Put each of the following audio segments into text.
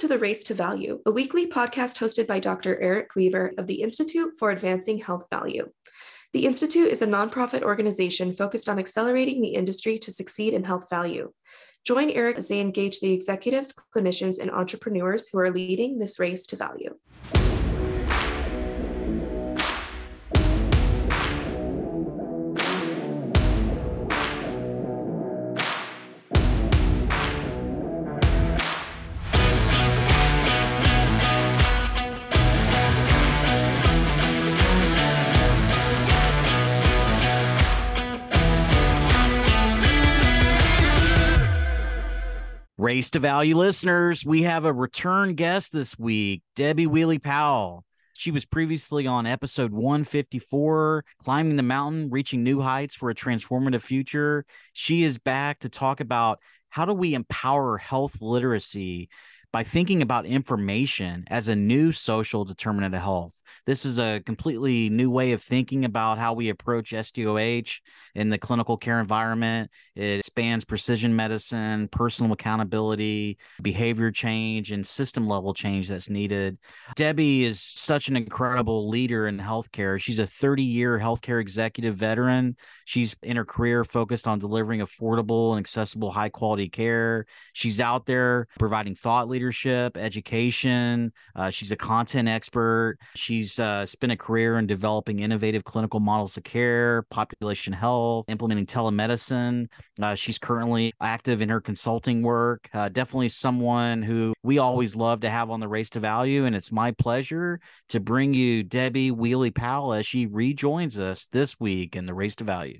To the Race to Value, a weekly podcast hosted by Dr. Eric Weaver of the Institute for Advancing Health Value. The Institute is a nonprofit organization focused on accelerating the industry to succeed in health value. Join Eric as they engage the executives, clinicians, and entrepreneurs who are leading this race to value. Race to Value listeners, we have a return guest this week, Debbie Welle-Powell. She was previously on episode 154, Climbing the Mountain, Reaching New Heights for a Transformative Future. She is back to talk about how do we empower health literacy by thinking about information as a new social determinant of health. This is a completely new way of thinking about how we approach SDOH in the clinical care environment. It spans precision medicine, personal accountability, behavior change, and system level change that's needed. Debbie is such an incredible leader in healthcare. She's a 30 year healthcare executive veteran. She's in her career focused on delivering affordable and accessible high quality care. She's out there providing thought leadership, education. Uh, she's a content expert. She's uh, spent a career in developing innovative clinical models of care, population health, implementing telemedicine. Uh, she's currently active in her consulting work. Uh, definitely someone who we always love to have on the race to value. And it's my pleasure to bring you Debbie Welle-Powell as she rejoins us this week in the race to value.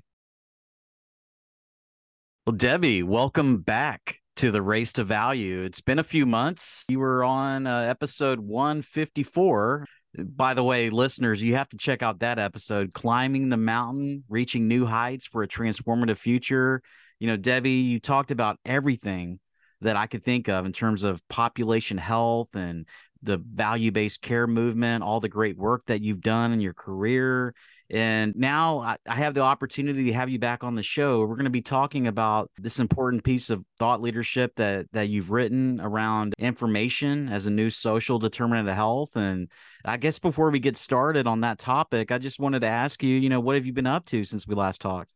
Well, Debbie, welcome back to the race to value. It's been a few months. You were on uh, episode 154 by the way, listeners, you have to check out that episode, Climbing the Mountain, Reaching New Heights for a Transformative Future. You know, Debbie, you talked about everything that I could think of in terms of population health and the value based care movement, all the great work that you've done in your career. And now I, have the opportunity to have you back on the show. We're going to be talking about this important piece of thought leadership that that you've written around information as a new social determinant of health. And I guess before we get started on that topic, I just wanted to ask you, you know, what have you been up to since we last talked?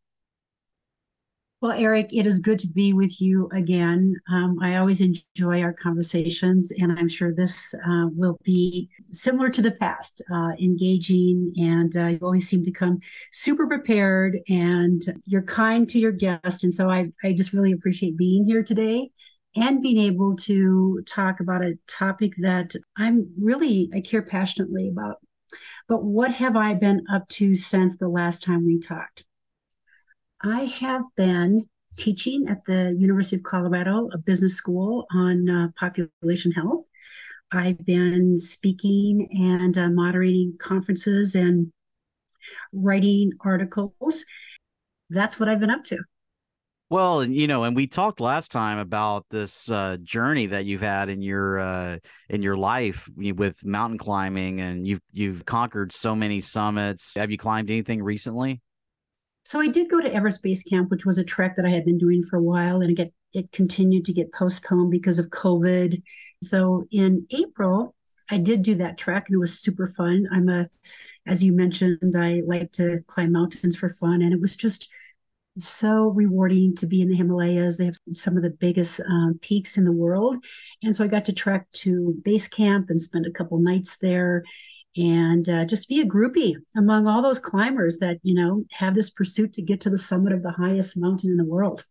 Well, Eric, it is good to be with you again. Um, I always enjoy our conversations, and I'm sure this uh, will be similar to the past, uh, engaging, and uh, you always seem to come super prepared and you're kind to your guests. And so I, I just really appreciate being here today and being able to talk about a topic that I'm really, I care passionately about. But what have I been up to since the last time we talked? I have been teaching at the University of Colorado, a business school on uh, population health. I've been speaking and uh, moderating conferences and writing articles. That's what I've been up to. Well, you know, and we talked last time about this uh, journey that you've had in your uh, in your life with mountain climbing, and you've you've conquered so many summits. Have you climbed anything recently? So I did go to Everest Base Camp, which was a trek that I had been doing for a while, and it, it continued to get postponed because of COVID. So in April, I did do that trek, and it was super fun. I'm a, as you mentioned, I like to climb mountains for fun, and it was just so rewarding to be in the Himalayas. They have some of the biggest um, peaks in the world, and so I got to trek to base camp and spend a couple nights there and uh, just be a groupie among all those climbers that you know have this pursuit to get to the summit of the highest mountain in the world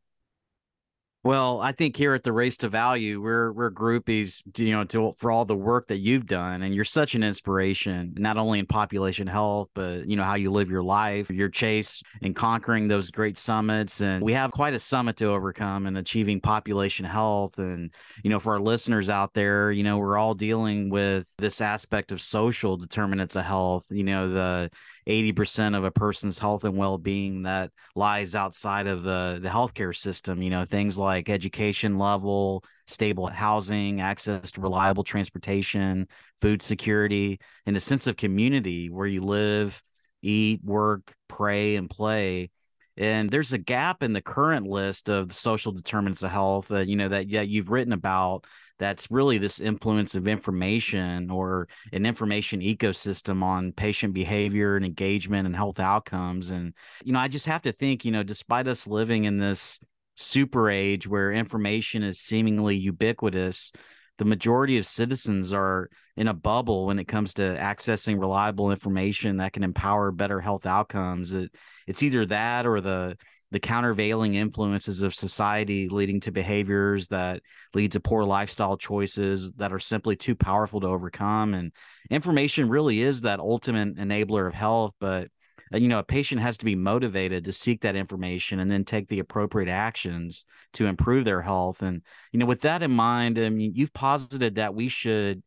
Well, I think here at the Race to Value, we're we're groupies, you know, to, for all the work that you've done, and you're such an inspiration, not only in population health, but you know how you live your life, your chase and conquering those great summits, and we have quite a summit to overcome in achieving population health. And you know, for our listeners out there, you know, we're all dealing with this aspect of social determinants of health. You know, the 80% of a person's health and well-being that lies outside of the the healthcare system you know things like education level stable housing access to reliable transportation food security and a sense of community where you live eat work pray and play. And there's a gap in the current list of social determinants of health that you know that yeah you've written about that's really this influence of information or an information ecosystem on patient behavior and engagement and health outcomes. And you know i just have to think you know despite us living in this super age where information is seemingly ubiquitous the majority of citizens are in a bubble when it comes to accessing reliable information that can empower better health outcomes. It, it's either that or the the countervailing influences of society leading to behaviors that lead to poor lifestyle choices that are simply too powerful to overcome. And information really is that ultimate enabler of health but uh, you know a patient has to be motivated to seek that information and then take the appropriate actions to improve their health. And you know with that in mind i mean you've posited that we should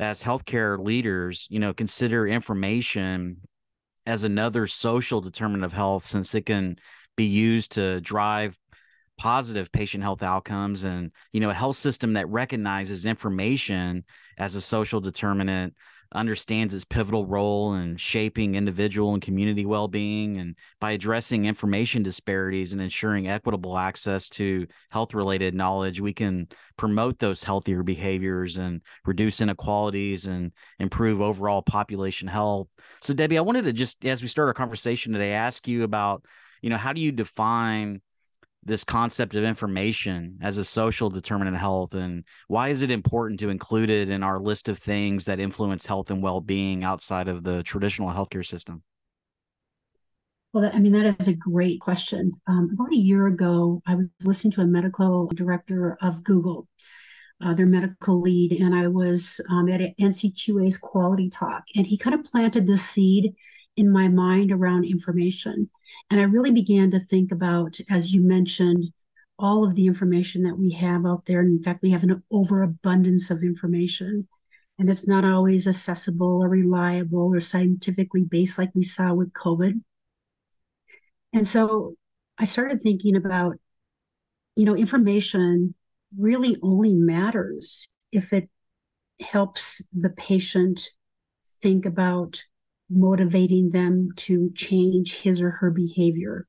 as healthcare leaders you know consider information as another social determinant of health since it can be used to drive positive patient health outcomes and you know a health system that recognizes information as a social determinant understands its pivotal role in shaping individual and community well-being and by addressing information disparities and ensuring equitable access to health related knowledge we can promote those healthier behaviors and reduce inequalities and improve overall population health. So debbie i wanted to just as we start our conversation today ask you about you know how do you define this concept of information as a social determinant of health? And why is it important to include it in our list of things that influence health and well-being outside of the traditional healthcare system? Well i mean that is a great question. Um, about a year ago i was listening to a medical director of google uh, their medical lead and i was um, at ncqa's quality talk and he kind of planted the seed in my mind around information and I really began to think about, as you mentioned, all of the information that we have out there. And in fact, we have an overabundance of information, and it's not always accessible or reliable or scientifically based, like we saw with COVID. And so I started thinking about, you know, information really only matters if it helps the patient think about motivating them to change his or her behavior.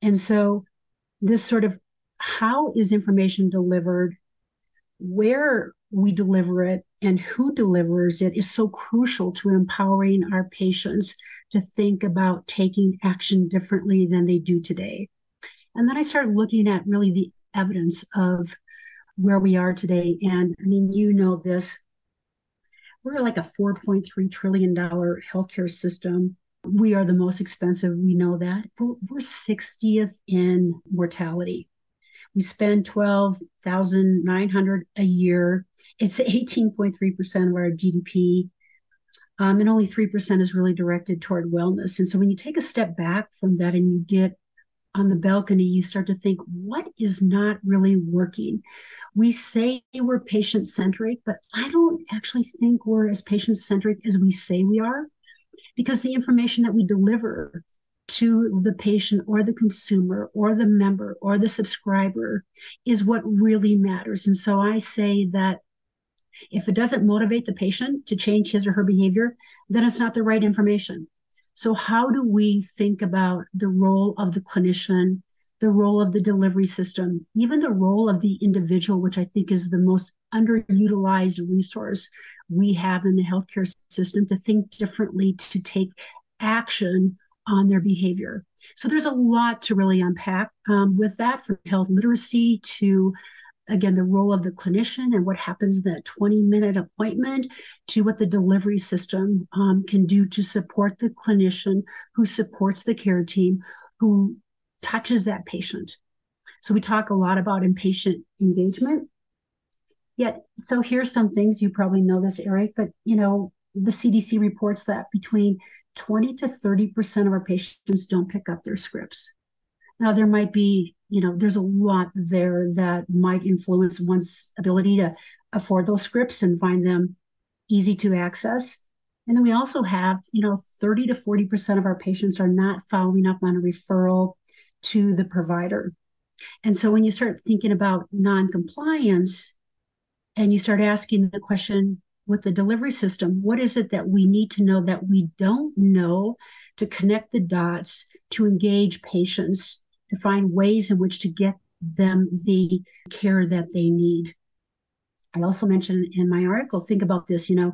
And so, this sort of how is information delivered, where we deliver it, and who delivers it is so crucial to empowering our patients to think about taking action differently than they do today. And then I started looking at really the evidence of where we are today. And I mean, you know this we're like a $4.3 trillion healthcare system. We are the most expensive. We know that. We're, we're 60th in mortality. We spend 12,900 a year. It's 18.3% of our GDP. Um, and only 3% is really directed toward wellness. And so when you take a step back from that and you get on the balcony, you start to think, what is not really working? We say we're patient centric, but I don't actually think we're as patient centric as we say we are because the information that we deliver to the patient or the consumer or the member or the subscriber is what really matters. And so I say that if it doesn't motivate the patient to change his or her behavior, then it's not the right information. So, how do we think about the role of the clinician, the role of the delivery system, even the role of the individual, which I think is the most underutilized resource we have in the healthcare system to think differently, to take action on their behavior. So, there's a lot to really unpack um, with that from health literacy to again the role of the clinician and what happens in that 20 minute appointment to what the delivery system um, can do to support the clinician who supports the care team who touches that patient So we talk a lot about inpatient engagement. Yet, so here's some things you probably know this, Eric, but you know, the CDC reports that between 20 to 30% of our patients don't pick up their scripts. Now, there might be, you know, there's a lot there that might influence one's ability to afford those scripts and find them easy to access. And then we also have, you know, 30 to 40% of our patients are not following up on a referral to the provider. And so when you start thinking about non-compliance and you start asking the question with the delivery system, what is it that we need to know that we don't know to connect the dots to engage patients to find ways in which to get them the care that they need. I also mentioned in my article, think about this, you know,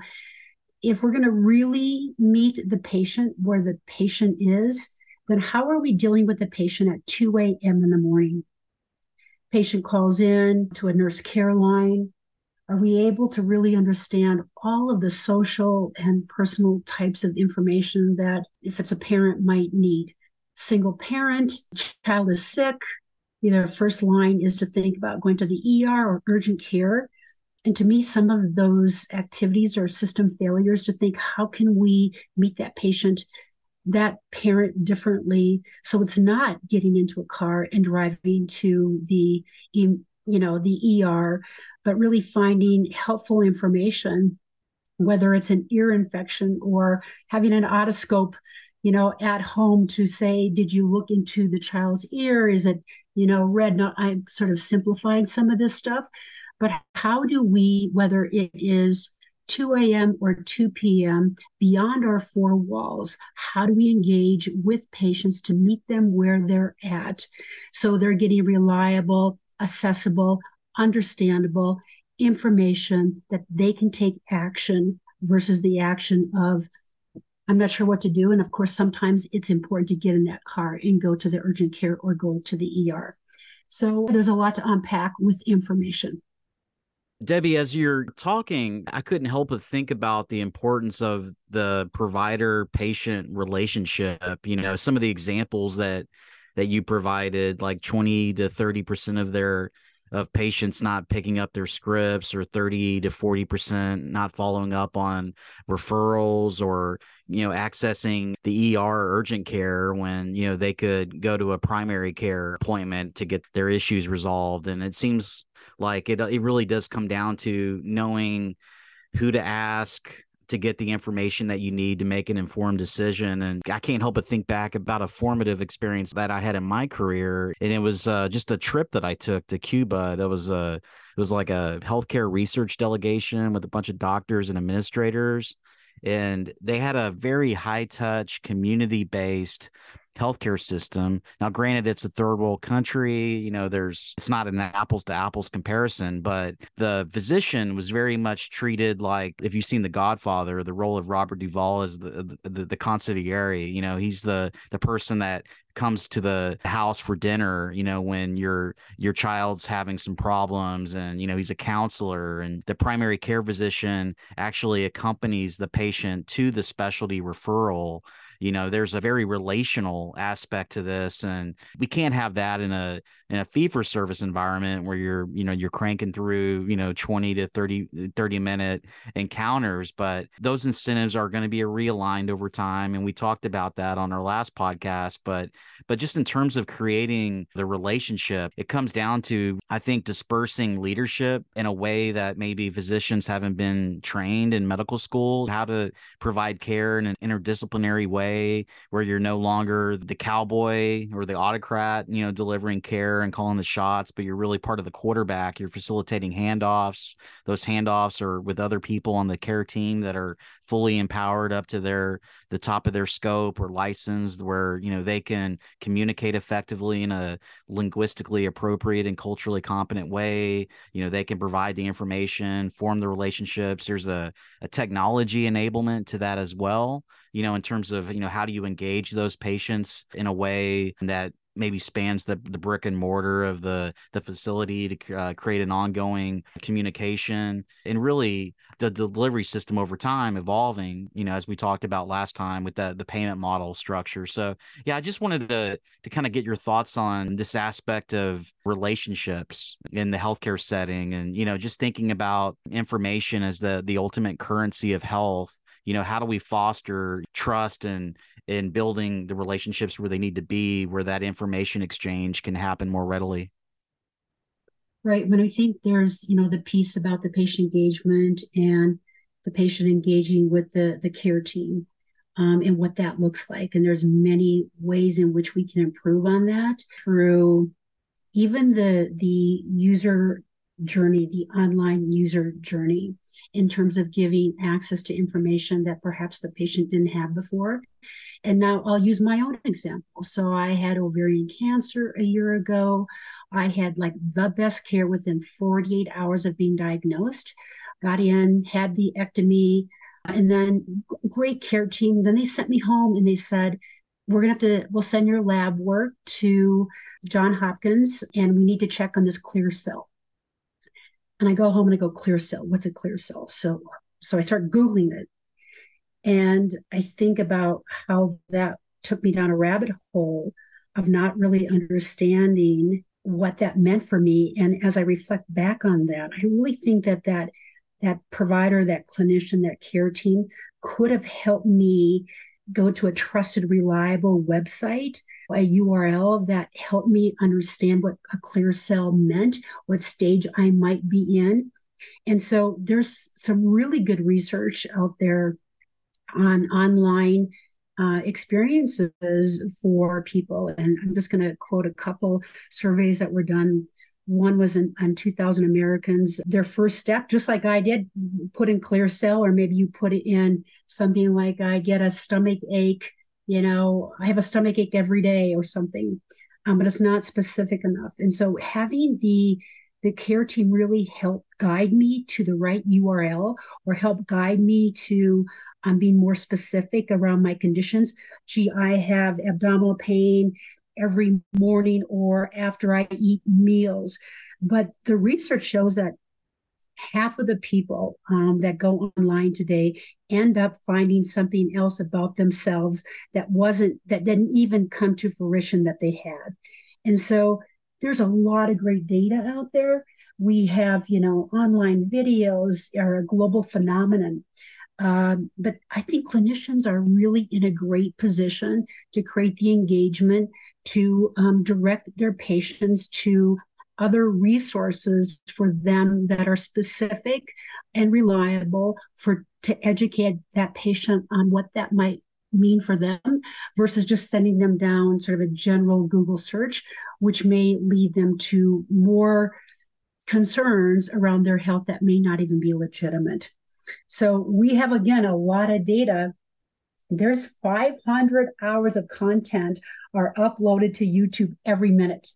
if we're going to really meet the patient where the patient is, then how are we dealing with the patient at 2 a.m. in the morning? Patient calls in to a nurse care line. Are we able to really understand all of the social and personal types of information that, if it's a parent, might need? Single parent, child is sick, either first line is to think about going to the ER or urgent care. And to me, some of those activities are system failures to think how can we meet that patient, that parent differently so it's not getting into a car and driving to the you know the ER, but really finding helpful information, whether it's an ear infection or having an otoscope you know, at home to say, did you look into the child's ear? Is it, you know, red? Now I'm sort of simplifying some of this stuff, but how do we, whether it is 2 a.m. or 2 p.m., beyond our four walls, how do we engage with patients to meet them where they're at so they're getting reliable, accessible, understandable information that they can take action versus the action of I'm not sure what to do. And of course, sometimes it's important to get in that car and go to the urgent care or go to the ER. So there's a lot to unpack with information. Debbie, as you're talking, I couldn't help but think about the importance of the provider patient relationship. You know, some of the examples that that you provided, like 20 to 30% of their of patients not picking up their scripts or 30 to 40% not following up on referrals or you know accessing the ER urgent care when you know they could go to a primary care appointment to get their issues resolved. And it seems like it it really does come down to knowing who to ask to get the information that you need to make an informed decision. And I can't help but think back about a formative experience that I had in my career. And it was uh, just a trip that I took to Cuba. That was a, uh, it was like a healthcare research delegation with a bunch of doctors and administrators. And they had a very high touch, community based healthcare system. Now, granted, it's a third world country. You know, there's it's not an apples to apples comparison, but the physician was very much treated like if you've seen The Godfather, the role of Robert Duvall as the the, the consigliere. You know, he's the the person that comes to the house for dinner you know when your your child's having some problems and you know he's a counselor and the primary care physician actually accompanies the patient to the specialty referral you know there's a very relational aspect to this and we can't have that in a in a fee for service environment where you're you know you're cranking through you know 20 to 30 30 minute encounters but those incentives are going to be realigned over time and we talked about that on our last podcast but but just in terms of creating the relationship it comes down to i think dispersing leadership in a way that maybe physicians haven't been trained in medical school how to provide care in an interdisciplinary way where you're no longer the cowboy or the autocrat you know delivering care and calling the shots, but you're really part of the quarterback. You're facilitating handoffs. Those handoffs are with other people on the care team that are fully empowered up to their the top of their scope or licensed where you know they can communicate effectively in a linguistically appropriate and culturally competent way you know they can provide the information form the relationships there's a, a technology enablement to that as well you know in terms of you know how do you engage those patients in a way that maybe spans the, the brick and mortar of the the facility to uh, create an ongoing communication and really the delivery system over time evolving you know as we talked about last time with the the payment model structure. So yeah i just wanted to to kind of get your thoughts on this aspect of relationships in the healthcare setting and you know just thinking about information as the the ultimate currency of health. You know how do we foster trust and in building the relationships where they need to be where that information exchange can happen more readily? Right But i think there's you know the piece about the patient engagement and the patient engaging with the the care team um, and what that looks like and there's many ways in which we can improve on that through even the the user journey the online user journey in terms of giving access to information that perhaps the patient didn't have before. And now I'll use my own example. So I had ovarian cancer a year ago. I had like the best care within 48 hours of being diagnosed. Got in, had the ectomy, and then great care team. Then they sent me home and they said, we're going to have to, we'll send your lab work to John Hopkins and we need to check on this clear cell. And I go home and I go, clear cell. What's a clear cell? So so I start Googling it. And I think about how that took me down a rabbit hole of not really understanding what that meant for me. And as I reflect back on that, I really think that that that provider, that clinician, that care team could have helped me go to a trusted, reliable website a URL that helped me understand what a clear cell meant, what stage I might be in. And so there's some really good research out there on online uh, experiences for people. And I'm just going to quote a couple surveys that were done. One was in, on 2,000 Americans. Their first step, just like I did, put in clear cell, or maybe you put it in something like I get a stomach ache you know, I have a stomach ache every day or something, um, but it's not specific enough. And so having the the care team really help guide me to the right URL or help guide me to um, being more specific around my conditions. Gee, I have abdominal pain every morning or after I eat meals. But the research shows that half of the people um, that go online today end up finding something else about themselves that wasn't that didn't even come to fruition that they had. And so there's a lot of great data out there. We have you know online videos are a global phenomenon. Um, but I think clinicians are really in a great position to create the engagement to um, direct their patients to other resources for them that are specific and reliable for to educate that patient on what that might mean for them versus just sending them down sort of a general Google search, which may lead them to more concerns around their health that may not even be legitimate. So we have again a lot of data. There's 500 hours of content are uploaded to YouTube every minute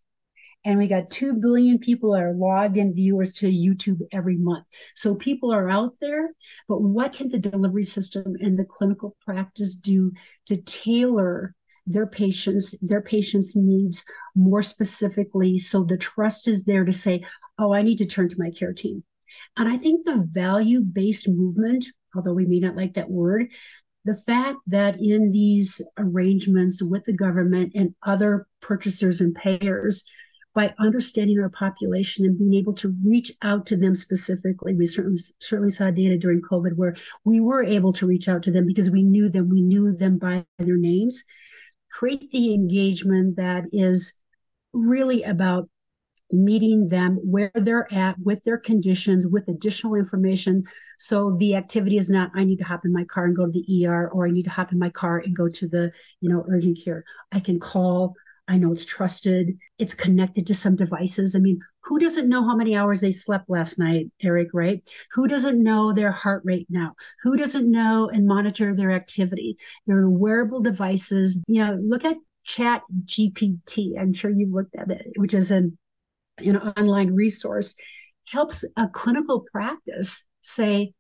and we got 2 billion people that are logged in viewers to YouTube every month. So people are out there, but what can the delivery system and the clinical practice do to tailor their patients their patients needs more specifically so the trust is there to say oh i need to turn to my care team and i think the value based movement although we may not like that word the fact that in these arrangements with the government and other purchasers and payers by understanding our population and being able to reach out to them specifically. We certainly certainly saw data during COVID where we were able to reach out to them because we knew them, we knew them by their names. Create the engagement that is really about meeting them where they're at with their conditions with additional information so the activity is not i need to hop in my car and go to the er or i need to hop in my car and go to the you know urgent care i can call I know it's trusted. It's connected to some devices. I mean, who doesn't know how many hours they slept last night, Eric, right? Who doesn't know their heart rate now? Who doesn't know and monitor their activity? There are wearable devices. You know, look at Chat GPT. I'm sure you've looked at it, which is an, an online resource. Helps a clinical practice say,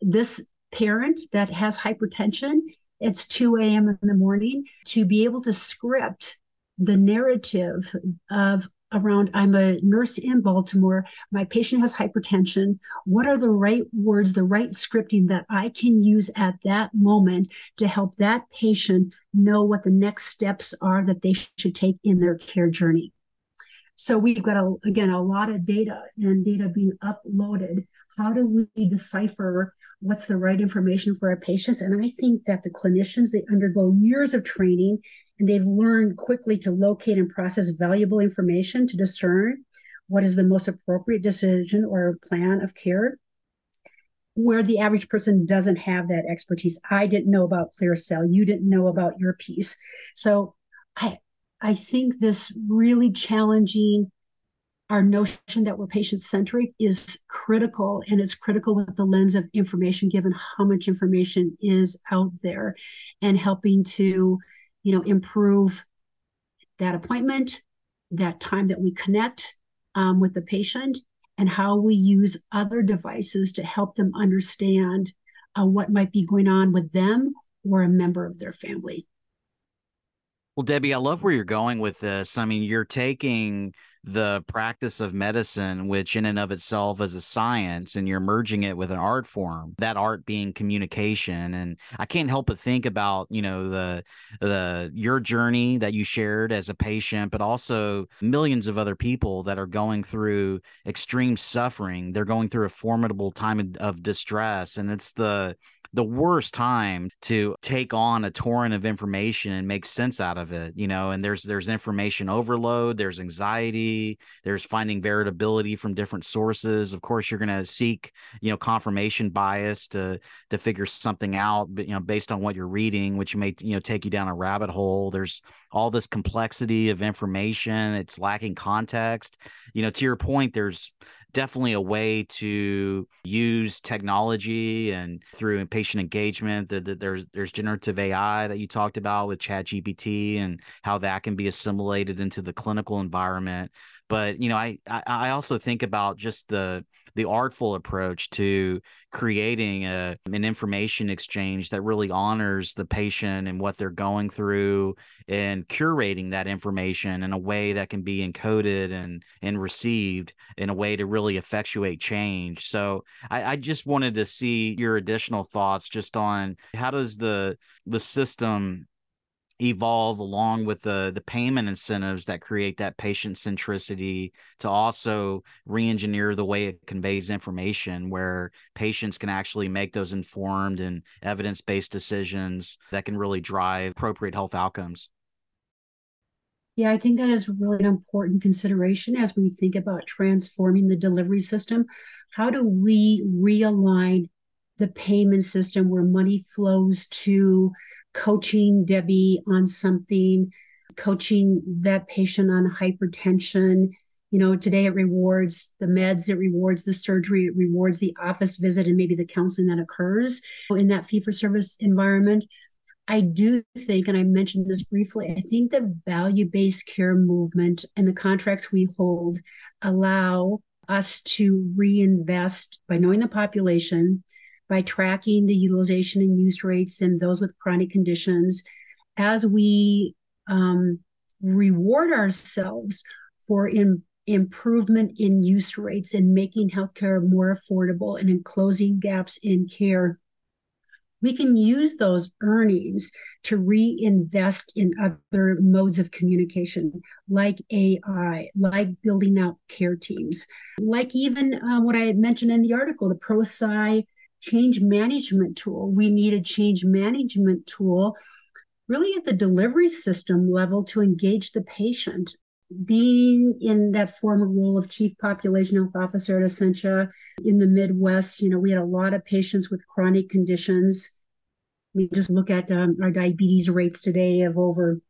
this parent that has hypertension, it's 2 a.m. in the morning, to be able to script the narrative of around I'm a nurse in Baltimore, my patient has hypertension. What are the right words, the right scripting that I can use at that moment to help that patient know what the next steps are that they should take in their care journey? So we've got a, again a lot of data and data being uploaded. How do we decipher what's the right information for our patients? And I think that the clinicians they undergo years of training they've learned quickly to locate and process valuable information to discern what is the most appropriate decision or plan of care where the average person doesn't have that expertise. I didn't know about clear cell. You didn't know about your piece. So I I think this really challenging our notion that we're patient centric is critical and it's critical with the lens of information given how much information is out there and helping to you know improve that appointment that time that we connect um, with the patient and how we use other devices to help them understand uh, what might be going on with them or a member of their family well, Debbie, I love where you're going with this. I mean, you're taking the practice of medicine, which in and of itself is a science, and you're merging it with an art form. That art being communication, and I can't help but think about you know the the your journey that you shared as a patient, but also millions of other people that are going through extreme suffering. They're going through a formidable time of, of distress, and it's the the worst time to take on a torrent of information and make sense out of it you know and there's there's information overload there's anxiety there's finding veritability from different sources. Of course you're going to seek you know confirmation bias to to figure something out you know based on what you're reading which may you know take you down a rabbit hole. There's all this complexity of information. It's lacking context. You know to your point there's definitely a way to use technology and through patient engagement. The, there's there's generative AI that you talked about with Chat GPT and how that can be assimilated into the clinical environment. But you know, I I also think about just the the artful approach to creating a, an information exchange that really honors the patient and what they're going through and curating that information in a way that can be encoded and and received in a way to really effectuate change. So I, I just wanted to see your additional thoughts just on how does the the system evolve along with the the payment incentives that create that patient centricity to also re-engineer the way it conveys information where patients can actually make those informed and evidence-based decisions that can really drive appropriate health outcomes yeah, I think that is really an important consideration as we think about transforming the delivery system. How do we realign the payment system where money flows to coaching Debbie on something, coaching that patient on hypertension. You know, today it rewards the meds, it rewards the surgery, it rewards the office visit, and maybe the counseling that occurs in that fee for service environment. I do think, and I mentioned this briefly, I think the value based care movement and the contracts we hold allow us to reinvest by knowing the population, by tracking the utilization and use rates in those with chronic conditions as we um, reward ourselves for in, improvement in use rates and making healthcare more affordable and in closing gaps in care we can use those earnings to reinvest in other modes of communication like AI, like building out care teams, like even uh, what I mentioned in the article, the ProSci change management tool. We need a change management tool really at the delivery system level to engage the patient. Being in that former role of chief population health officer at Essentia in the Midwest, you know, we had a lot of patients with chronic conditions. We just look at um, our diabetes rates today of over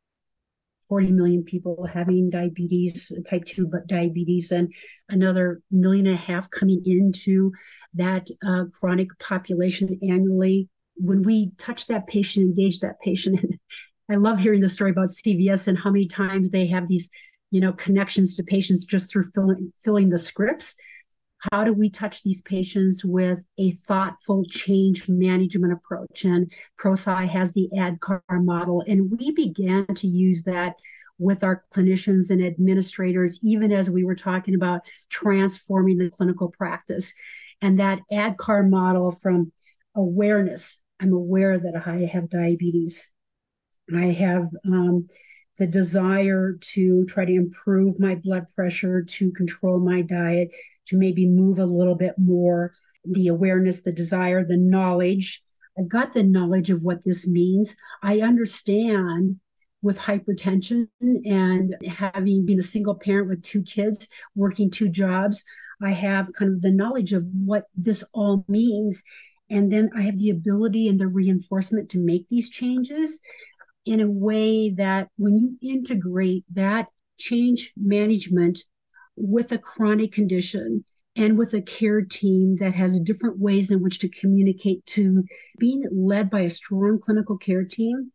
40 million people having diabetes, type 2 diabetes, and another million and a half coming into that uh, chronic population annually. When we touch that patient, engage that patient, I love hearing the story about CVS and how many times they have these, you know, connections to patients just through filling, filling the scripts how do we touch these patients with a thoughtful change management approach? And ProSci has the ADKAR model, and we began to use that with our clinicians and administrators, even as we were talking about transforming the clinical practice. And that ADKAR model from awareness I'm aware that I have diabetes. I have um, the desire to try to improve my blood pressure, to control my diet, to maybe move a little bit more, the awareness, the desire, the knowledge. I've got the knowledge of what this means. I understand with hypertension and having been a single parent with two kids, working two jobs, I have kind of the knowledge of what this all means. And then I have the ability and the reinforcement to make these changes in a way that when you integrate that change management with a chronic condition and with a care team that has different ways in which to communicate to being led by a strong clinical care team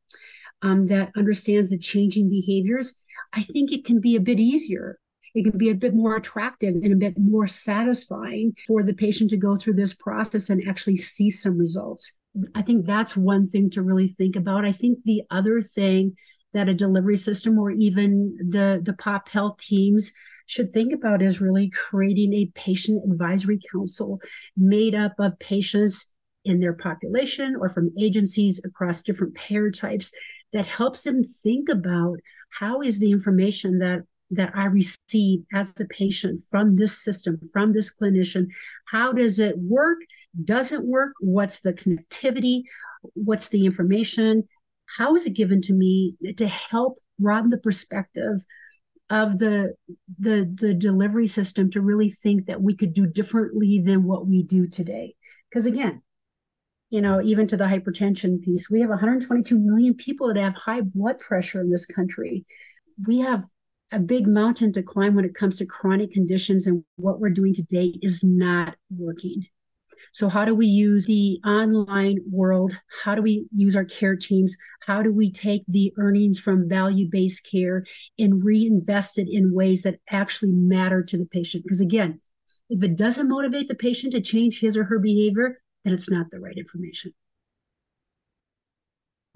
um, that understands the changing behaviors, I think it can be a bit easier. It can be a bit more attractive and a bit more satisfying for the patient to go through this process and actually see some results. I think that's one thing to really think about. I think the other thing that a delivery system or even the, the pop health teams should think about is really creating a patient advisory council made up of patients in their population or from agencies across different payer types that helps them think about how is the information that that I receive as a patient from this system, from this clinician, how does it work? Doesn't work? What's the connectivity? What's the information? How is it given to me to help broaden the perspective of the the the delivery system to really think that we could do differently than what we do today? Because again, you know, even to the hypertension piece, we have 122 million people that have high blood pressure in this country. We have a big mountain to climb when it comes to chronic conditions, and what we're doing today is not working. So, how do we use the online world? How do we use our care teams? How do we take the earnings from value based care and reinvest it in ways that actually matter to the patient? Because, again, if it doesn't motivate the patient to change his or her behavior, then it's not the right information.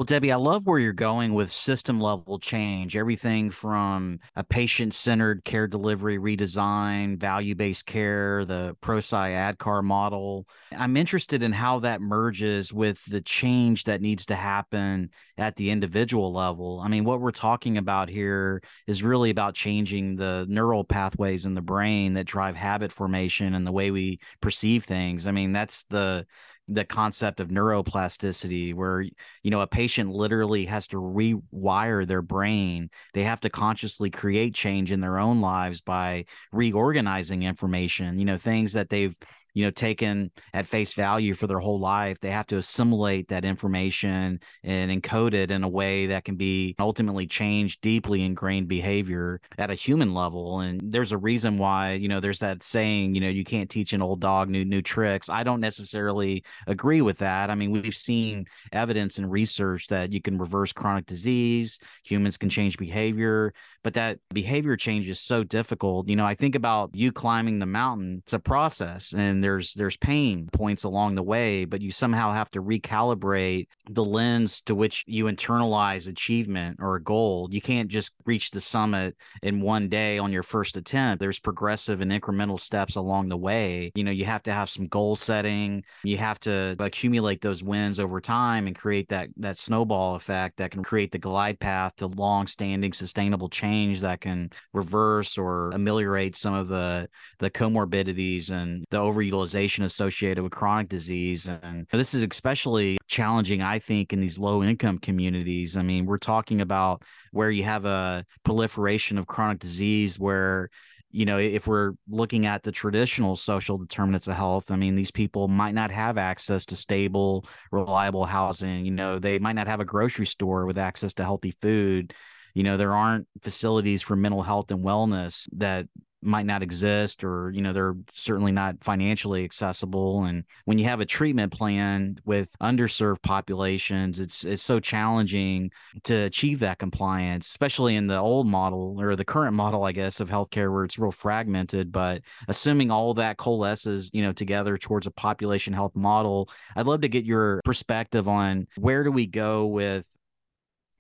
Well, Debbie, I love where you're going with system level change. Everything from a patient centered care delivery redesign, value based care, the ProSci ADKAR model. I'm interested in how that merges with the change that needs to happen at the individual level. I mean, what we're talking about here is really about changing the neural pathways in the brain that drive habit formation and the way we perceive things. I mean, that's the the concept of neuroplasticity where you know a patient literally has to rewire their brain. They have to consciously create change in their own lives by reorganizing information you know things that they've you know taken at face value for their whole life they have to assimilate that information and encode it in a way that can be ultimately change deeply ingrained behavior at a human level and there's a reason why you know there's that saying you know you can't teach an old dog new new tricks. I don't necessarily agree with that. I mean we've seen evidence and research that you can reverse chronic disease humans can change behavior but that behavior change is so difficult. You know i think about you climbing the mountain it's a process and there's there's pain points along the way but you somehow have to recalibrate the lens to which you internalize achievement or a goal. You can't just reach the summit in one day on your first attempt. There's progressive and incremental steps along the way. You know you have to have some goal setting. You have to accumulate those wins over time and create that that snowball effect that can create the glide path to long standing sustainable change that can reverse or ameliorate some of the the comorbidities and the overutilization associated with chronic disease. And this is especially challenging, I think, in these low income communities. I mean, we're talking about where you have a proliferation of chronic disease where you know, if we're looking at the traditional social determinants of health, I mean, these people might not have access to stable, reliable housing. You know, they might not have a grocery store with access to healthy food. You know, there aren't facilities for mental health and wellness that might not exist or you know they're certainly not financially accessible. And when you have a treatment plan with underserved populations it's it's so challenging to achieve that compliance especially in the old model or the current model i guess of healthcare where it's real fragmented. But assuming all that coalesces you know together towards a population health model i'd love to get your perspective on where do we go with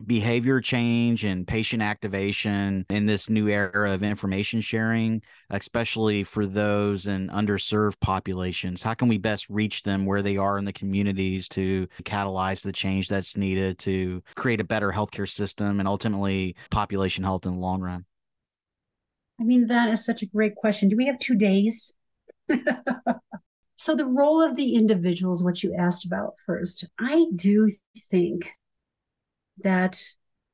behavior change and patient activation in this new era of information sharing, especially for those in underserved populations? How can we best reach them where they are in the communities to catalyze the change that's needed to create a better healthcare system and ultimately population health in the long run? I mean, that is such a great question. Do we have two days? so, the role of the individual is what you asked about first. I do think that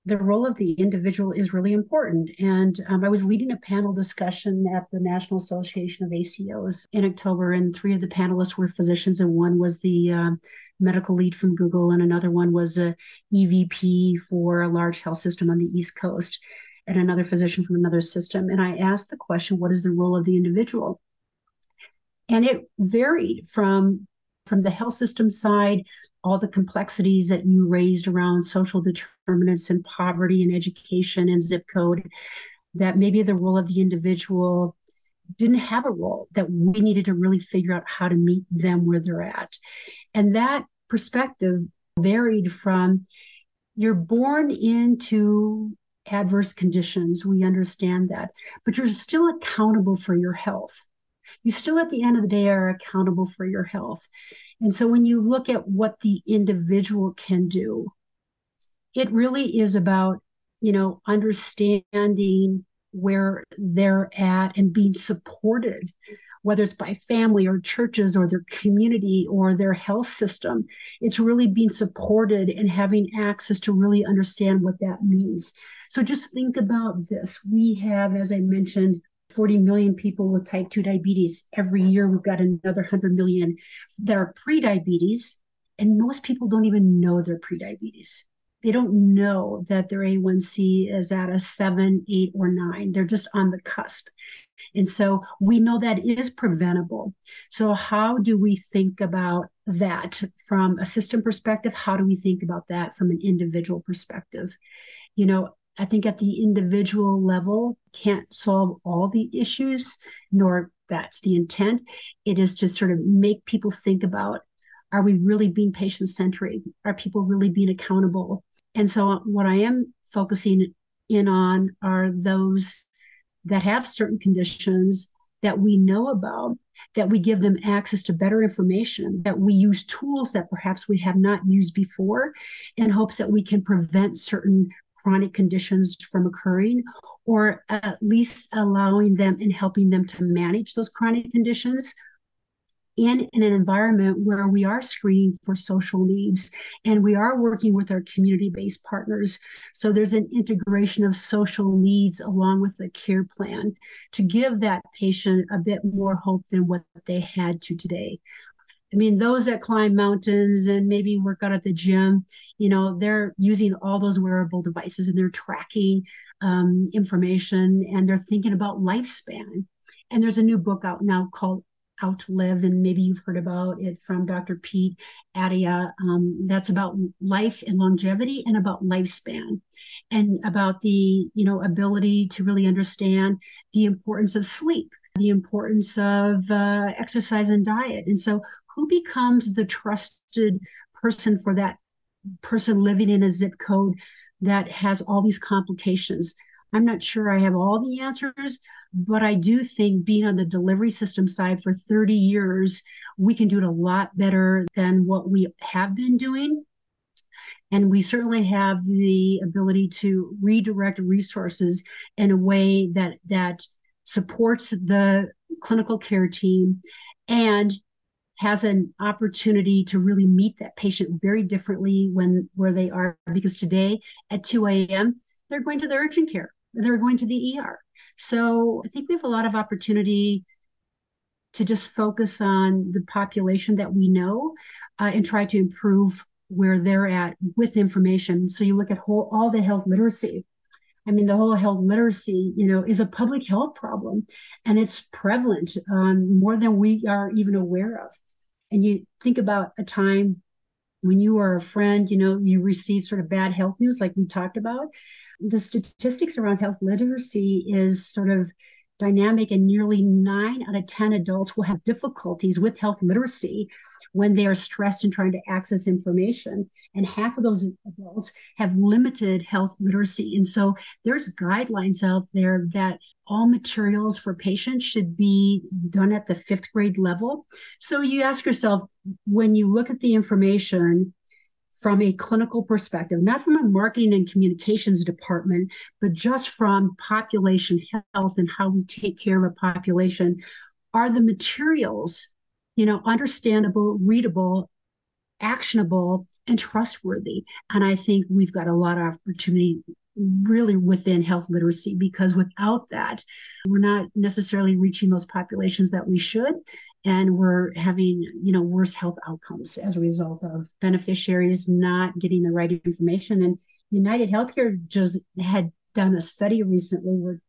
the role of the individual is really important. And um, I was leading a panel discussion at the National Association of ACOs in October, and three of the panelists were physicians, and one was the uh, medical lead from Google, and another one was a EVP for a large health system on the East Coast, and another physician from another system. And I asked the question, what is the role of the individual? And it varied from from the health system side, all the complexities that you raised around social determinants and poverty and education and zip code, that maybe the role of the individual didn't have a role, that we needed to really figure out how to meet them where they're at. And that perspective varied from you're born into adverse conditions, we understand that, but you're still accountable for your health you still at the end of the day are accountable for your health. And so when you look at what the individual can do, it really is about, you know, understanding where they're at and being supported, whether it's by family or churches or their community or their health system. It's really being supported and having access to really understand what that means. So just think about this. We have, as I mentioned, 40 million people with type 2 diabetes. Every year, we've got another 100 million that are pre-diabetes, and most people don't even know they're pre-diabetes. They don't know that their A1C is at a seven, eight, or nine. They're just on the cusp. And so we know that is preventable. So, how do we think about that from a system perspective? How do we think about that from an individual perspective? You know, I think at the individual level can't solve all the issues, nor that's the intent. It is to sort of make people think about are we really being patient centric? Are people really being accountable? And so, what I am focusing in on are those that have certain conditions that we know about, that we give them access to better information, that we use tools that perhaps we have not used before in hopes that we can prevent certain chronic conditions from occurring, or at least allowing them and helping them to manage those chronic conditions in, in, an environment where we are screening for social needs and we are working with our community based partners. So there's an integration of social needs along with the care plan to give that patient a bit more hope than what they had to today. I mean, those that climb mountains and maybe work out at the gym, you know, they're using all those wearable devices and they're tracking um, information and they're thinking about lifespan. And there's a new book out now called Outlive, and maybe you've heard about it from Dr. Peter Attia. Um, that's about life and longevity and about lifespan and about the, you know, ability to really understand the importance of sleep the importance of uh, exercise and diet. And so who becomes the trusted person for that person living in a zip code that has all these complications? I'm not sure I have all the answers, but I do think being on the delivery system side for 30 years, we can do it a lot better than what we have been doing. And we certainly have the ability to redirect resources in a way that that supports the clinical care team and has an opportunity to really meet that patient very differently when where they are because today at 2 a.m they're going to the urgent care they're going to the er so i think we have a lot of opportunity to just focus on the population that we know uh, and try to improve where they're at with information. So you look at whole, all the health literacy. I mean, the whole health literacy, you know, is a public health problem, and it's prevalent um, more than we are even aware of and you think about a time when you are a friend, you know, you receive sort of bad health news, like we talked about. The statistics around health literacy is sort of dynamic, and nearly nine out of 10 adults will have difficulties with health literacy when they are stressed and trying to access information. And half of those adults have limited health literacy. And so there's guidelines out there that all materials for patients should be done at the fifth grade level. So you ask yourself, when you look at the information, from a clinical perspective, not from a marketing and communications department, but just from population health and how we take care of a population, are the materials, you know, understandable, readable, actionable, and trustworthy? And I think we've got a lot of opportunity really within health literacy because without that we're not necessarily reaching those populations that we should and we're having you know worse health outcomes as a result of beneficiaries not getting the right information and united healthcare just had done a study recently where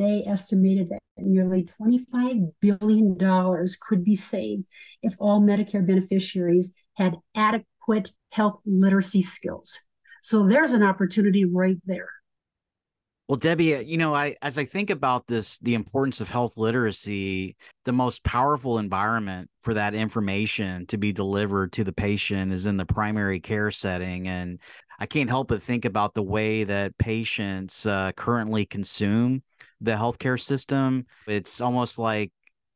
they estimated that nearly $25 billion could be saved if all medicare beneficiaries had adequate health literacy skills so there's an opportunity right there. Well, Debbie, you know, I as I think about this, the importance of health literacy, the most powerful environment for that information to be delivered to the patient is in the primary care setting. And I can't help but think about the way that patients uh, currently consume the healthcare system. It's almost like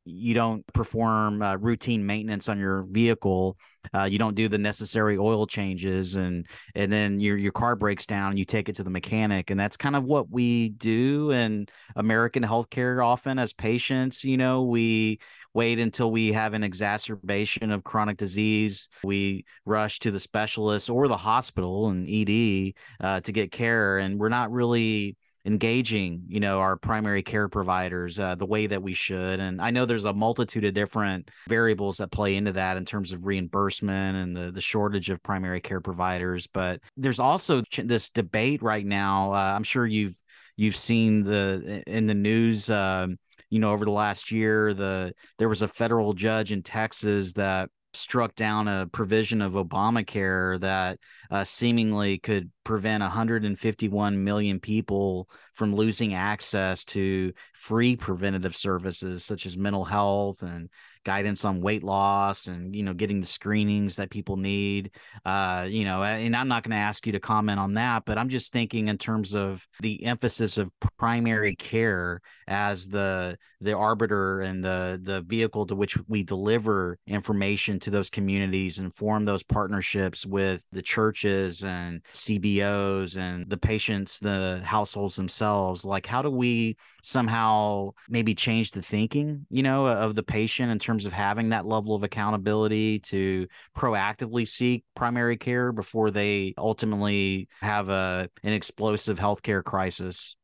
you don't perform uh, routine maintenance on your vehicle. Uh, you don't do the necessary oil changes and and then your your car breaks down and you take it to the mechanic. And that's kind of what we do in american healthcare often as patients you know we wait until we have an exacerbation of chronic disease. We rush to the specialist or the hospital and ed uh, to get care. And we're not really engaging you know our primary care providers uh, the way that we should and i know there's a multitude of different variables that play into that in terms of reimbursement and the the shortage of primary care providers but there's also this debate right now uh, i'm sure you've you've seen the in the news uh, you know over the last year the there was a federal judge in texas that struck down a provision of Obamacare that uh, seemingly could prevent 151 million people from losing access to free preventative services such as mental health and guidance on weight loss and you know getting the screenings that people need uh you know and i'm not going to ask you to comment on that but i'm just thinking in terms of the emphasis of primary care as the the arbiter and the the vehicle to which we deliver information to those communities and form those partnerships with the churches and CBOs and the patients the households themselves. Like how do we somehow maybe change the thinking you know of the patient in terms of having that level of accountability to proactively seek primary care before they ultimately have a an explosive healthcare crisis?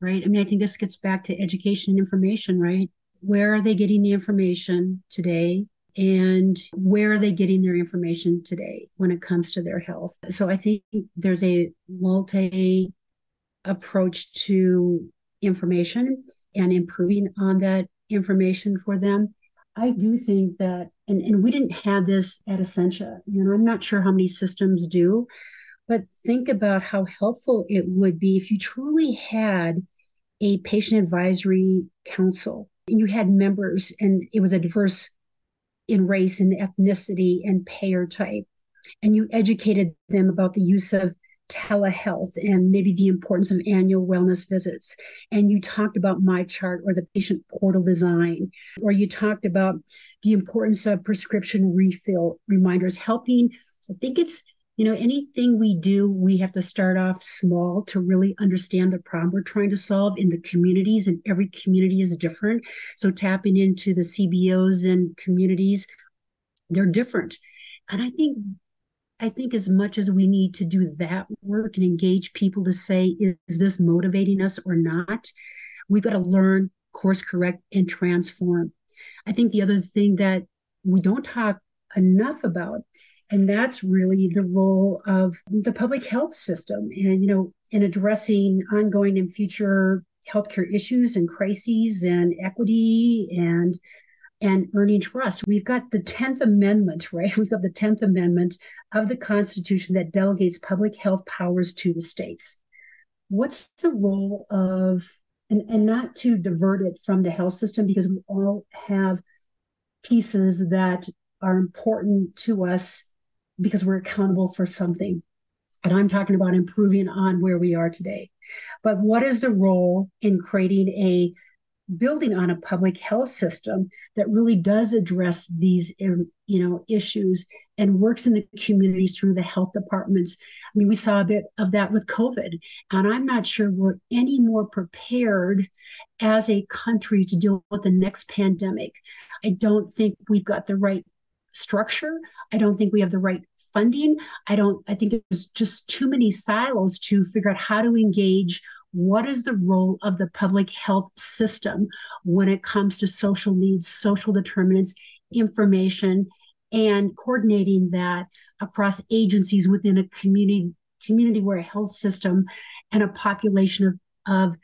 Right. I mean i think this gets back to education and information right? Where are they getting the information today? And where are they getting their information today when it comes to their health? So i think there's a multi approach to information and improving on that information for them. I do think that, and, and we didn't have this at Essentia, you know, I'm not sure how many systems do, but think about how helpful it would be if you truly had a patient advisory council and you had members and it was a diverse in race and ethnicity and payer type and you educated them about the use of telehealth and maybe the importance of annual wellness visits. And you talked about MyChart or the patient portal design, or you talked about the importance of prescription refill reminders, helping. I think it's, you know, anything we do, we have to start off small to really understand the problem we're trying to solve in the communities, and every community is different. So tapping into the CBOs and communities, they're different. And I think I think as much as we need to do that work and engage people to say, is, is this motivating us or not? We've got to learn, course correct, and transform. I think the other thing that we don't talk enough about, and that's really the role of the public health system and, you know, in addressing ongoing and future healthcare issues and crises and equity and and earning trust. We've got the 10th Amendment, right? We've got the 10th Amendment of the Constitution that delegates public health powers to the states. What's the role of, and, and not to divert it from the health system because we all have pieces that are important to us because we're accountable for something. And I'm talking about improving on where we are today. But what is the role in creating a building on a public health system that really does address these um, you know issues and works in the communities through the health departments. I mean we saw a bit of that with covid and i'm not sure we're any more prepared as a country to deal with the next pandemic. I don't think we've got the right structure. I don't think we have the right funding. I don't i think there's just too many silos to figure out how to engage what is the role of the public health system when it comes to social needs, social determinants, information, and coordinating that across agencies within a community community where a health system and a population of, of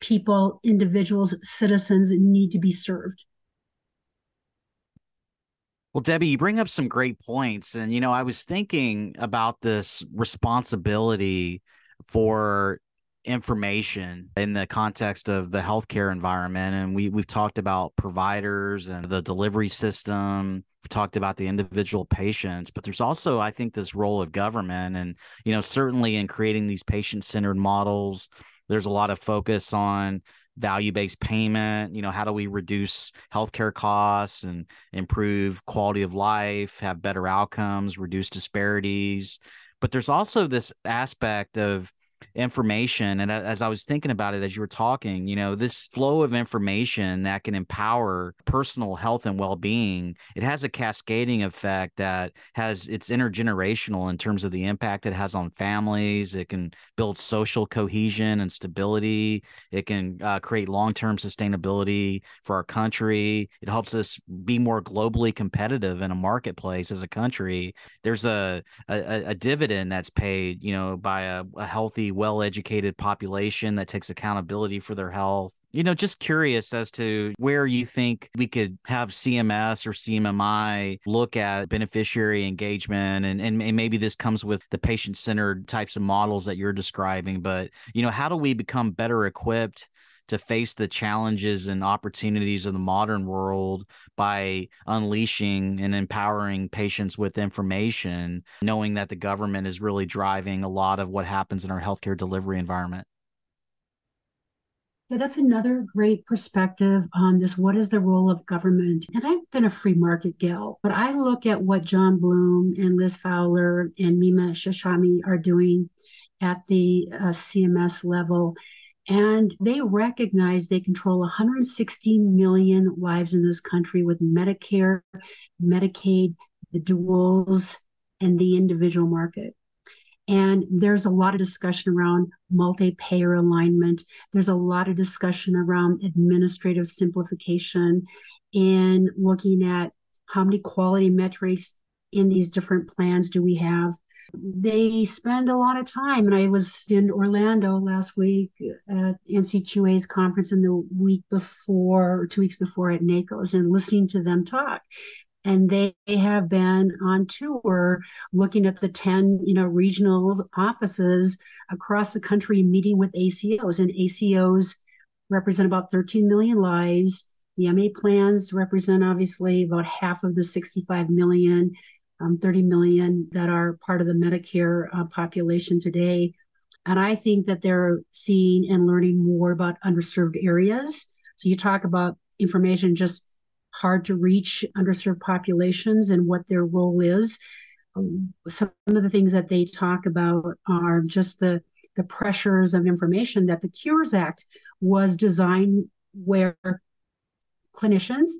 people, individuals, citizens need to be served. Well, Debbie, you bring up some great points. And, you know, I was thinking about this responsibility for information in the context of the healthcare environment. And we, we've talked about providers and the delivery system. We've talked about the individual patients, but there's also, I think, this role of government. And, you know, certainly in creating these patient centered models, there's a lot of focus on value based payment. You know, how do we reduce healthcare costs and improve quality of life, have better outcomes, reduce disparities? But there's also this aspect of information and as i was thinking about it as you were talking you know this flow of information that can empower personal health and well-being it has a cascading effect that has it's intergenerational in terms of the impact it has on families it can build social cohesion and stability it can uh, create long-term sustainability for our country it helps us be more globally competitive in a marketplace as a country. There's a a, a dividend that's paid you know by a, a healthy well educated population that takes accountability for their health. You know, just curious as to where you think we could have CMS or CMMI look at beneficiary engagement. And, and, maybe this comes with the patient centered types of models that you're describing. But, you know, how do we become better equipped to face the challenges and opportunities of the modern world by unleashing and empowering patients with information, knowing that the government is really driving a lot of what happens in our healthcare delivery environment. Yeah, that's another great perspective on this. What is the role of government? And I've been a free market gal, but I look at what Jon Blum and Liz Fowler and Meena Seshamani are doing at the uh, CMS level. And they recognize they control 160 million lives in this country with Medicare, Medicaid, the duals, and the individual market. And there's a lot of discussion around multi payer alignment. There's a lot of discussion around administrative simplification and looking at how many quality metrics in these different plans do we have they spend a lot of time. And I was in Orlando last week at NCQA's conference and the week before, or two weeks before at NAACOS, and listening to them talk. And they have been on tour looking at the 10, you know, regional offices across the country, meeting with ACOs. And ACOs represent about 13 million lives. The MA plans represent obviously about half of the 65 million um, 30 million that are part of the Medicare uh, population today. And I think that they're seeing and learning more about underserved areas. So you talk about information just hard to reach underserved populations and what their role is. Um, some of the things that they talk about are just the the pressures of information that the Cures Act was designed where clinicians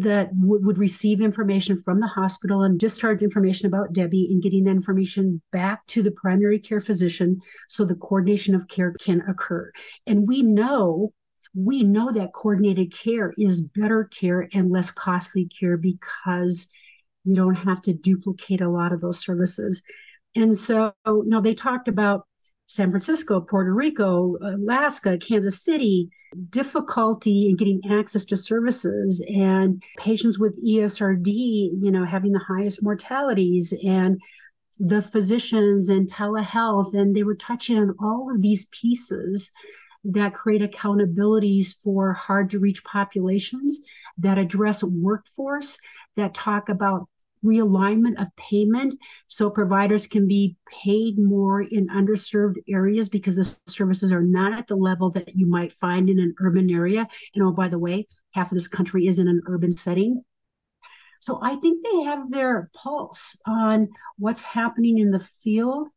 that w- would receive information from the hospital and discharge information about Debbie and getting that information back to the primary care physician so the coordination of care can occur. And we know we know that coordinated care is better care and less costly care because you don't have to duplicate a lot of those services. And so, you know, they talked about San Francisco, Puerto Rico, Alaska, Kansas City, difficulty in getting access to services and patients with ESRD, you know, having the highest mortalities and the physicians and telehealth. And they were touching on all of these pieces that create accountabilities for hard to reach populations, that address workforce, that talk about realignment of payment so providers can be paid more in underserved areas because the services are not at the level that you might find in an urban area. And oh, by the way, half of this country is in an urban setting. So I think they have their pulse on what's happening in the field.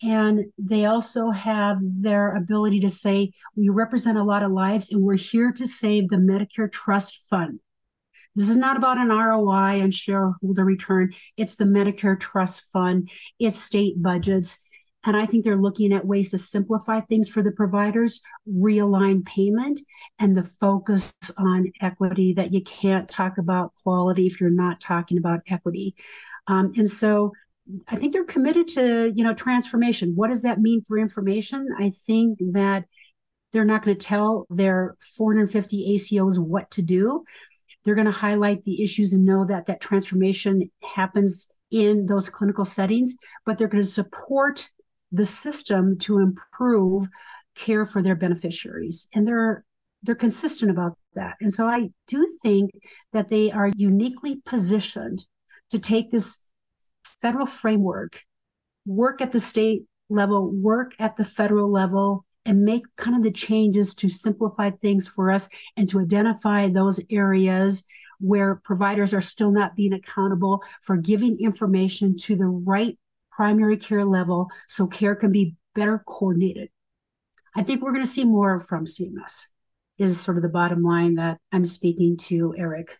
And they also have their ability to say, we represent a lot of lives and we're here to save the Medicare Trust Fund. This is not about an ROI and shareholder return. It's the Medicare Trust Fund, it's state budgets. And I think they're looking at ways to simplify things for the providers, realign payment, and the focus on equity that you can't talk about quality if you're not talking about equity. Um, and so I think they're committed to, you know, transformation. What does that mean for information? I think that they're not going to tell their 450 ACOs what to do. They're going to highlight the issues and know that that transformation happens in those clinical settings, but they're going to support the system to improve care for their beneficiaries. And they're they're consistent about that. And so I do think that they are uniquely positioned to take this federal framework, work at the state level, work at the federal level, and make kind of the changes to simplify things for us and to identify those areas where providers are still not being accountable for giving information to the right primary care level so care can be better coordinated. I think we're going to see more from CMS, is sort of the bottom line that I'm speaking to Eric.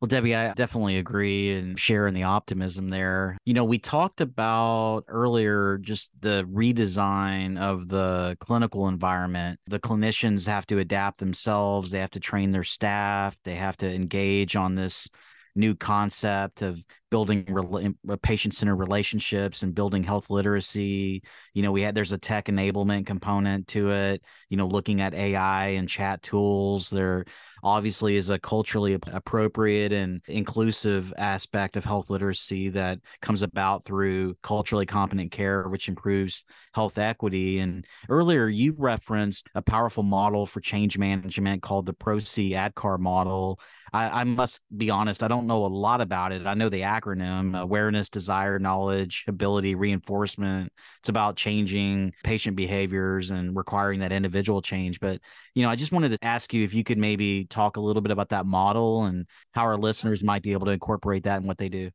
Well, Debbie, I definitely agree and share in the optimism there. You know, we talked about earlier just the redesign of the clinical environment. The clinicians have to adapt themselves, they have to train their staff, they have to engage on this new concept of building re- uh, patient-centered relationships and building health literacy you know we had there's a tech enablement component to it you know looking at ai and chat tools there obviously is a culturally appropriate and inclusive aspect of health literacy that comes about through culturally competent care which improves health equity. And earlier you referenced a powerful model for change management called the Prosci ADKAR model I, I, must be honest, I don't know a lot about it. I know the acronym awareness, desire, knowledge, ability, reinforcement. It's about changing patient behaviors and requiring that individual change. But, you know, I just wanted to ask you if you could maybe talk a little bit about that model and how our listeners might be able to incorporate that in what they do.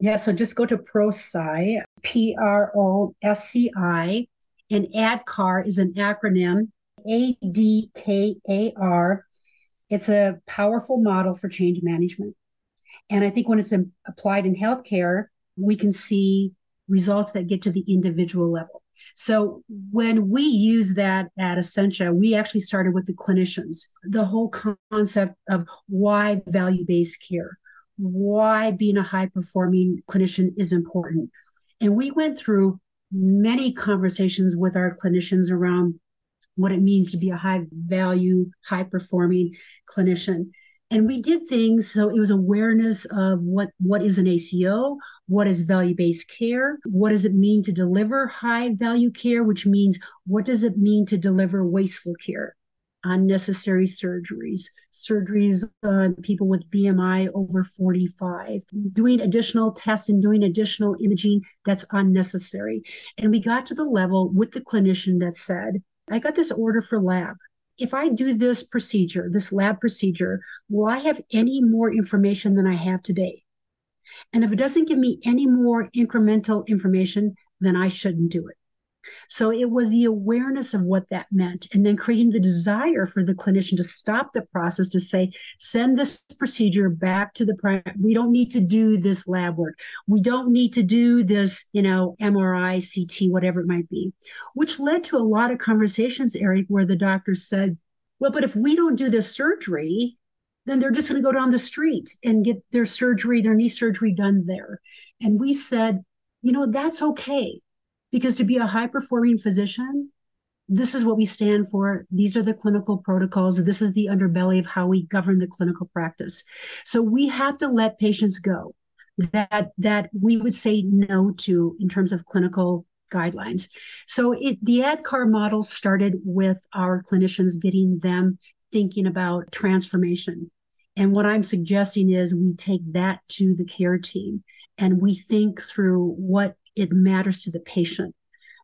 Yeah, so just go to PRO-SCI, P R O S C I, and ADKAR is an acronym, A D K A R it's a powerful model for change management. And I think when it's applied in healthcare, we can see results that get to the individual level. So when we use that at Essentia, we actually started with the clinicians, the whole concept of why value based care, why being a high performing clinician is important. And we went through many conversations with our clinicians around what it means to be a high value, high performing clinician. And we did things so it was awareness of what what is an ACO, what is value based care, what does it mean to deliver high value care, which means what does it mean to deliver wasteful care, unnecessary surgeries, surgeries on people with BMI over 45, doing additional tests and doing additional imaging that's unnecessary. And we got to the level with the clinician that said, I got this order for lab. If I do this procedure, this lab procedure, will I have any more information than I have today? And if it doesn't give me any more incremental information, then I shouldn't do it. So it was the awareness of what that meant, and then creating the desire for the clinician to stop the process to say, send this procedure back to the. We don't need to do this lab work. We don't need to do this, you know, MRI, CT, whatever it might be, which led to a lot of conversations, Eric, where the doctors said, well, but if we don't do this surgery, then they're just going to go down the street and get their surgery, their knee surgery done there. And we said, you know, that's okay because to be a high performing physician, this is what we stand for. These are the clinical protocols. This is the underbelly of how we govern the clinical practice. So we have to let patients go that that we would say no to in terms of clinical guidelines. So it, the ADKAR model started with our clinicians getting them thinking about transformation. And what I'm suggesting is we take that to the care team and we think through what it matters to the patient,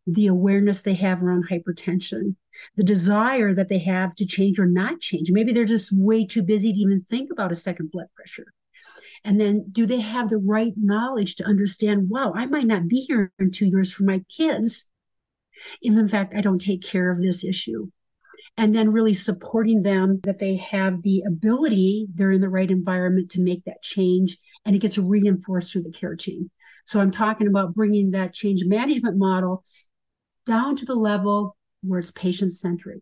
the awareness they have around hypertension, the desire that they have to change or not change. Maybe they're just way too busy to even think about a second blood pressure. And then do they have the right knowledge to understand, wow, I might not be here in two years for my kids if in fact I don't take care of this issue and then really supporting them that they have the ability, they're in the right environment to make that change, and it gets reinforced through the care team. So I'm talking about bringing that change management model down to the level where it's patient centric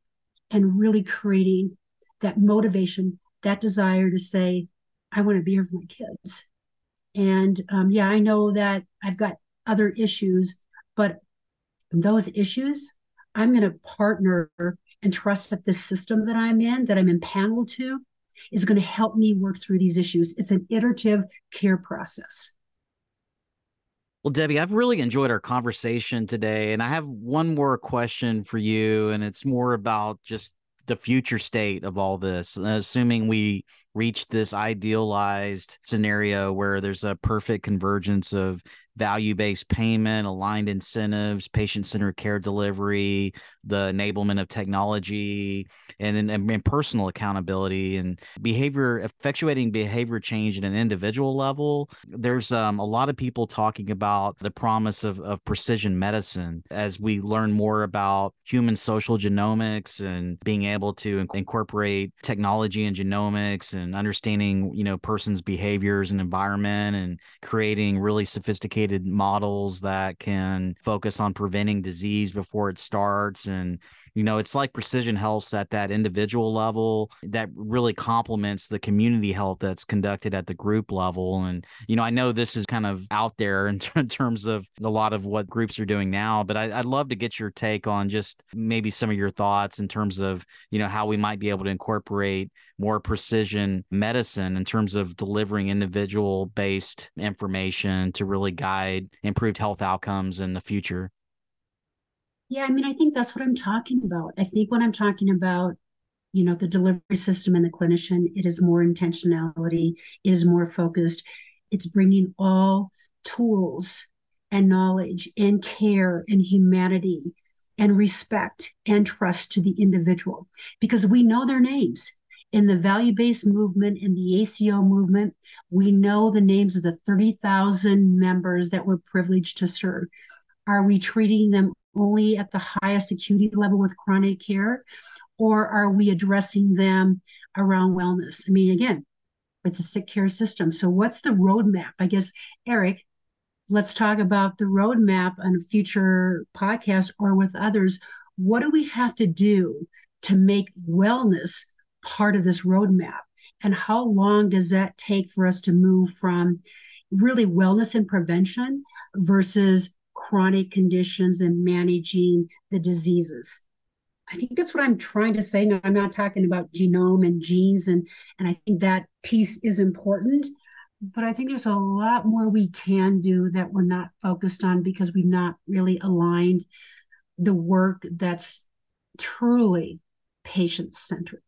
and really creating that motivation, that desire to say, I want to be here for my kids. And um, yeah, I know that I've got other issues, but those issues, I'm going to partner and trust that this system that I'm in, that I'm empaneled to, is going to help me work through these issues. It's an iterative care process. Well, Debbie, I've really enjoyed our conversation today. And I have one more question for you, and it's more about just the future state of all this, uh, assuming we reach this idealized scenario where there's a perfect convergence of value based payment, aligned incentives, patient centered care delivery, the enablement of technology, and then and personal accountability and behavior, effectuating behavior change at an individual level. There's um, a lot of people talking about the promise of, of precision medicine as we learn more about human social genomics and being able to incorporate technology and genomics and understanding, you know, person's behaviors and environment and creating really sophisticated sophisticated models that can focus on preventing disease before it starts and you know it's like precision health at that individual level that really complements the community health that's conducted at the group level and you know i know this is kind of out there in, in terms of a lot of what groups are doing now but I, would love to get your take on just maybe some of your thoughts in terms of you know how we might be able to incorporate more precision medicine in terms of delivering individual based information to really guide improved health outcomes in the future yeah, I mean, I think that's what I'm talking about. I think when I'm talking about, you know, the delivery system and the clinician, it is more intentionality, it is more focused. It's bringing all tools and knowledge and care and humanity and respect and trust to the individual because we know their names. In the value based movement, in the ACO movement, we know the names of the 30,000 members that we're privileged to serve. Are we treating them only at the highest acuity level with chronic care? Or are we addressing them around wellness? I mean, again, it's a sick care system. So, what's the roadmap? I guess, Eric, let's talk about the roadmap on a future podcast or with others. What do we have to do to make wellness part of this roadmap? And how long does that take for us to move from really wellness and prevention versus chronic conditions and managing the diseases. I think that's what I'm trying to say. Now, I'm not talking about genome and genes, and, and I think that piece is important. But I think there's a lot more we can do that we're not focused on because we've not really aligned the work that's truly patient centric.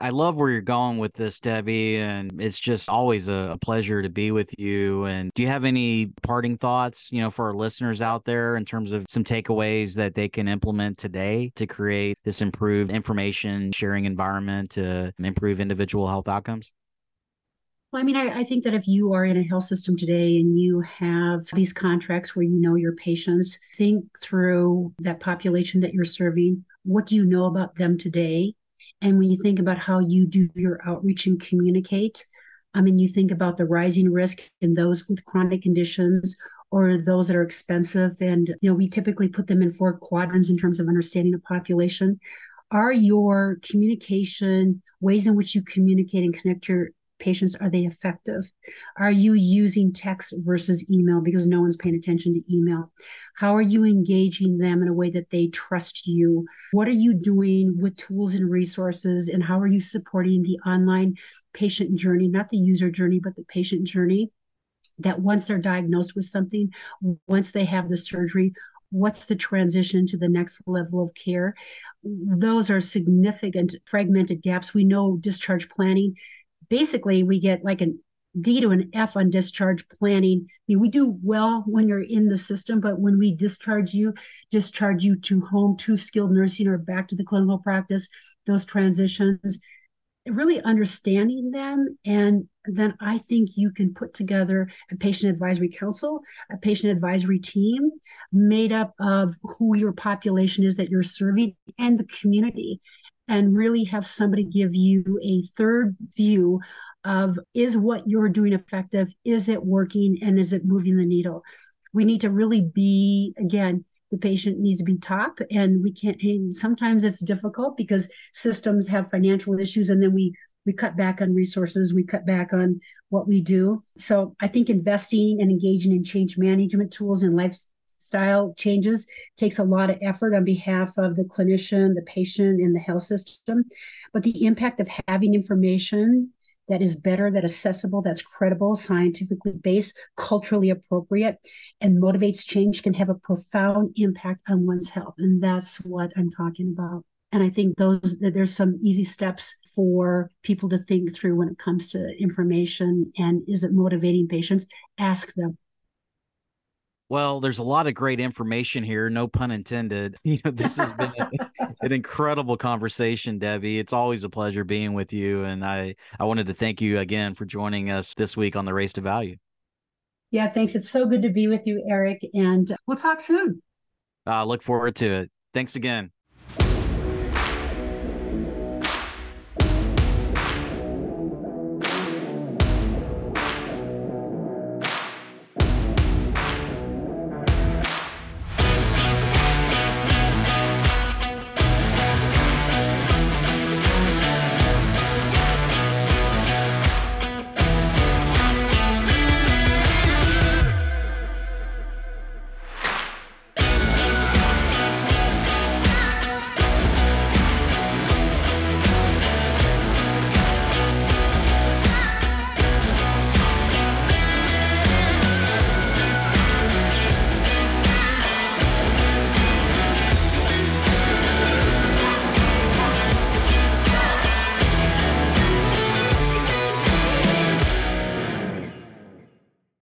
I love where you're going with this, Debbie, and it's just always a, a, pleasure to be with you. And do you have any parting thoughts, you know, for our listeners out there in terms of some takeaways that they can implement today to create this improved information sharing environment to improve individual health outcomes? Well, I mean, I, I, think that if you are in a health system today and you have these contracts where you know your patients, think through that population that you're serving. What do you know about them today? And when you think about how you do your outreach and communicate, I mean, you think about the rising risk in those with chronic conditions or those that are expensive. And, you know, we typically put them in four quadrants in terms of understanding the population. Are your communication ways in which you communicate and connect your patients are they effective? Are you using text versus email because no one's paying attention to email? How are you engaging them in a way that they trust you? What are you doing with tools and resources and how are you supporting the online patient journey not the user journey but the patient journey? That once they're diagnosed with something once they have the surgery what's the transition to the next level of care? Those are significant fragmented gaps. We know discharge planning basically we get like an D to an F on discharge planning. I mean, we do well when you're in the system, but when we discharge you, discharge you to home, to skilled nursing, or back to the clinical practice, those transitions, really understanding them and then I think you can put together a patient advisory council, a patient advisory team made up of who your population is that you're serving and the community, and really have somebody give you a third view of is what you're doing effective? Is it working? And is it moving the needle? We need to really be, again, the patient needs to be top and we can't and sometimes it's difficult because systems have financial issues and then we we cut back on resources we cut back on what we do so i think investing and engaging in change management tools and lifestyle changes takes a lot of effort on behalf of the clinician the patient and the health system but the impact of having information that is better, that accessible, that's credible, scientifically based, culturally appropriate, and motivates change can have a profound impact on one's health. And that's what I'm talking about. And I think those there's some easy steps for people to think through when it comes to information and is it motivating patients? Ask them. Well, there's a lot of great information here, no pun intended. You know, this has been an incredible conversation, Debbie. It's always a pleasure being with you and I I wanted to thank you again for joining us this week on the Race to Value. Yeah, thanks. It's so good to be with you, Eric, and we'll talk soon. I uh, look forward to it. Thanks again.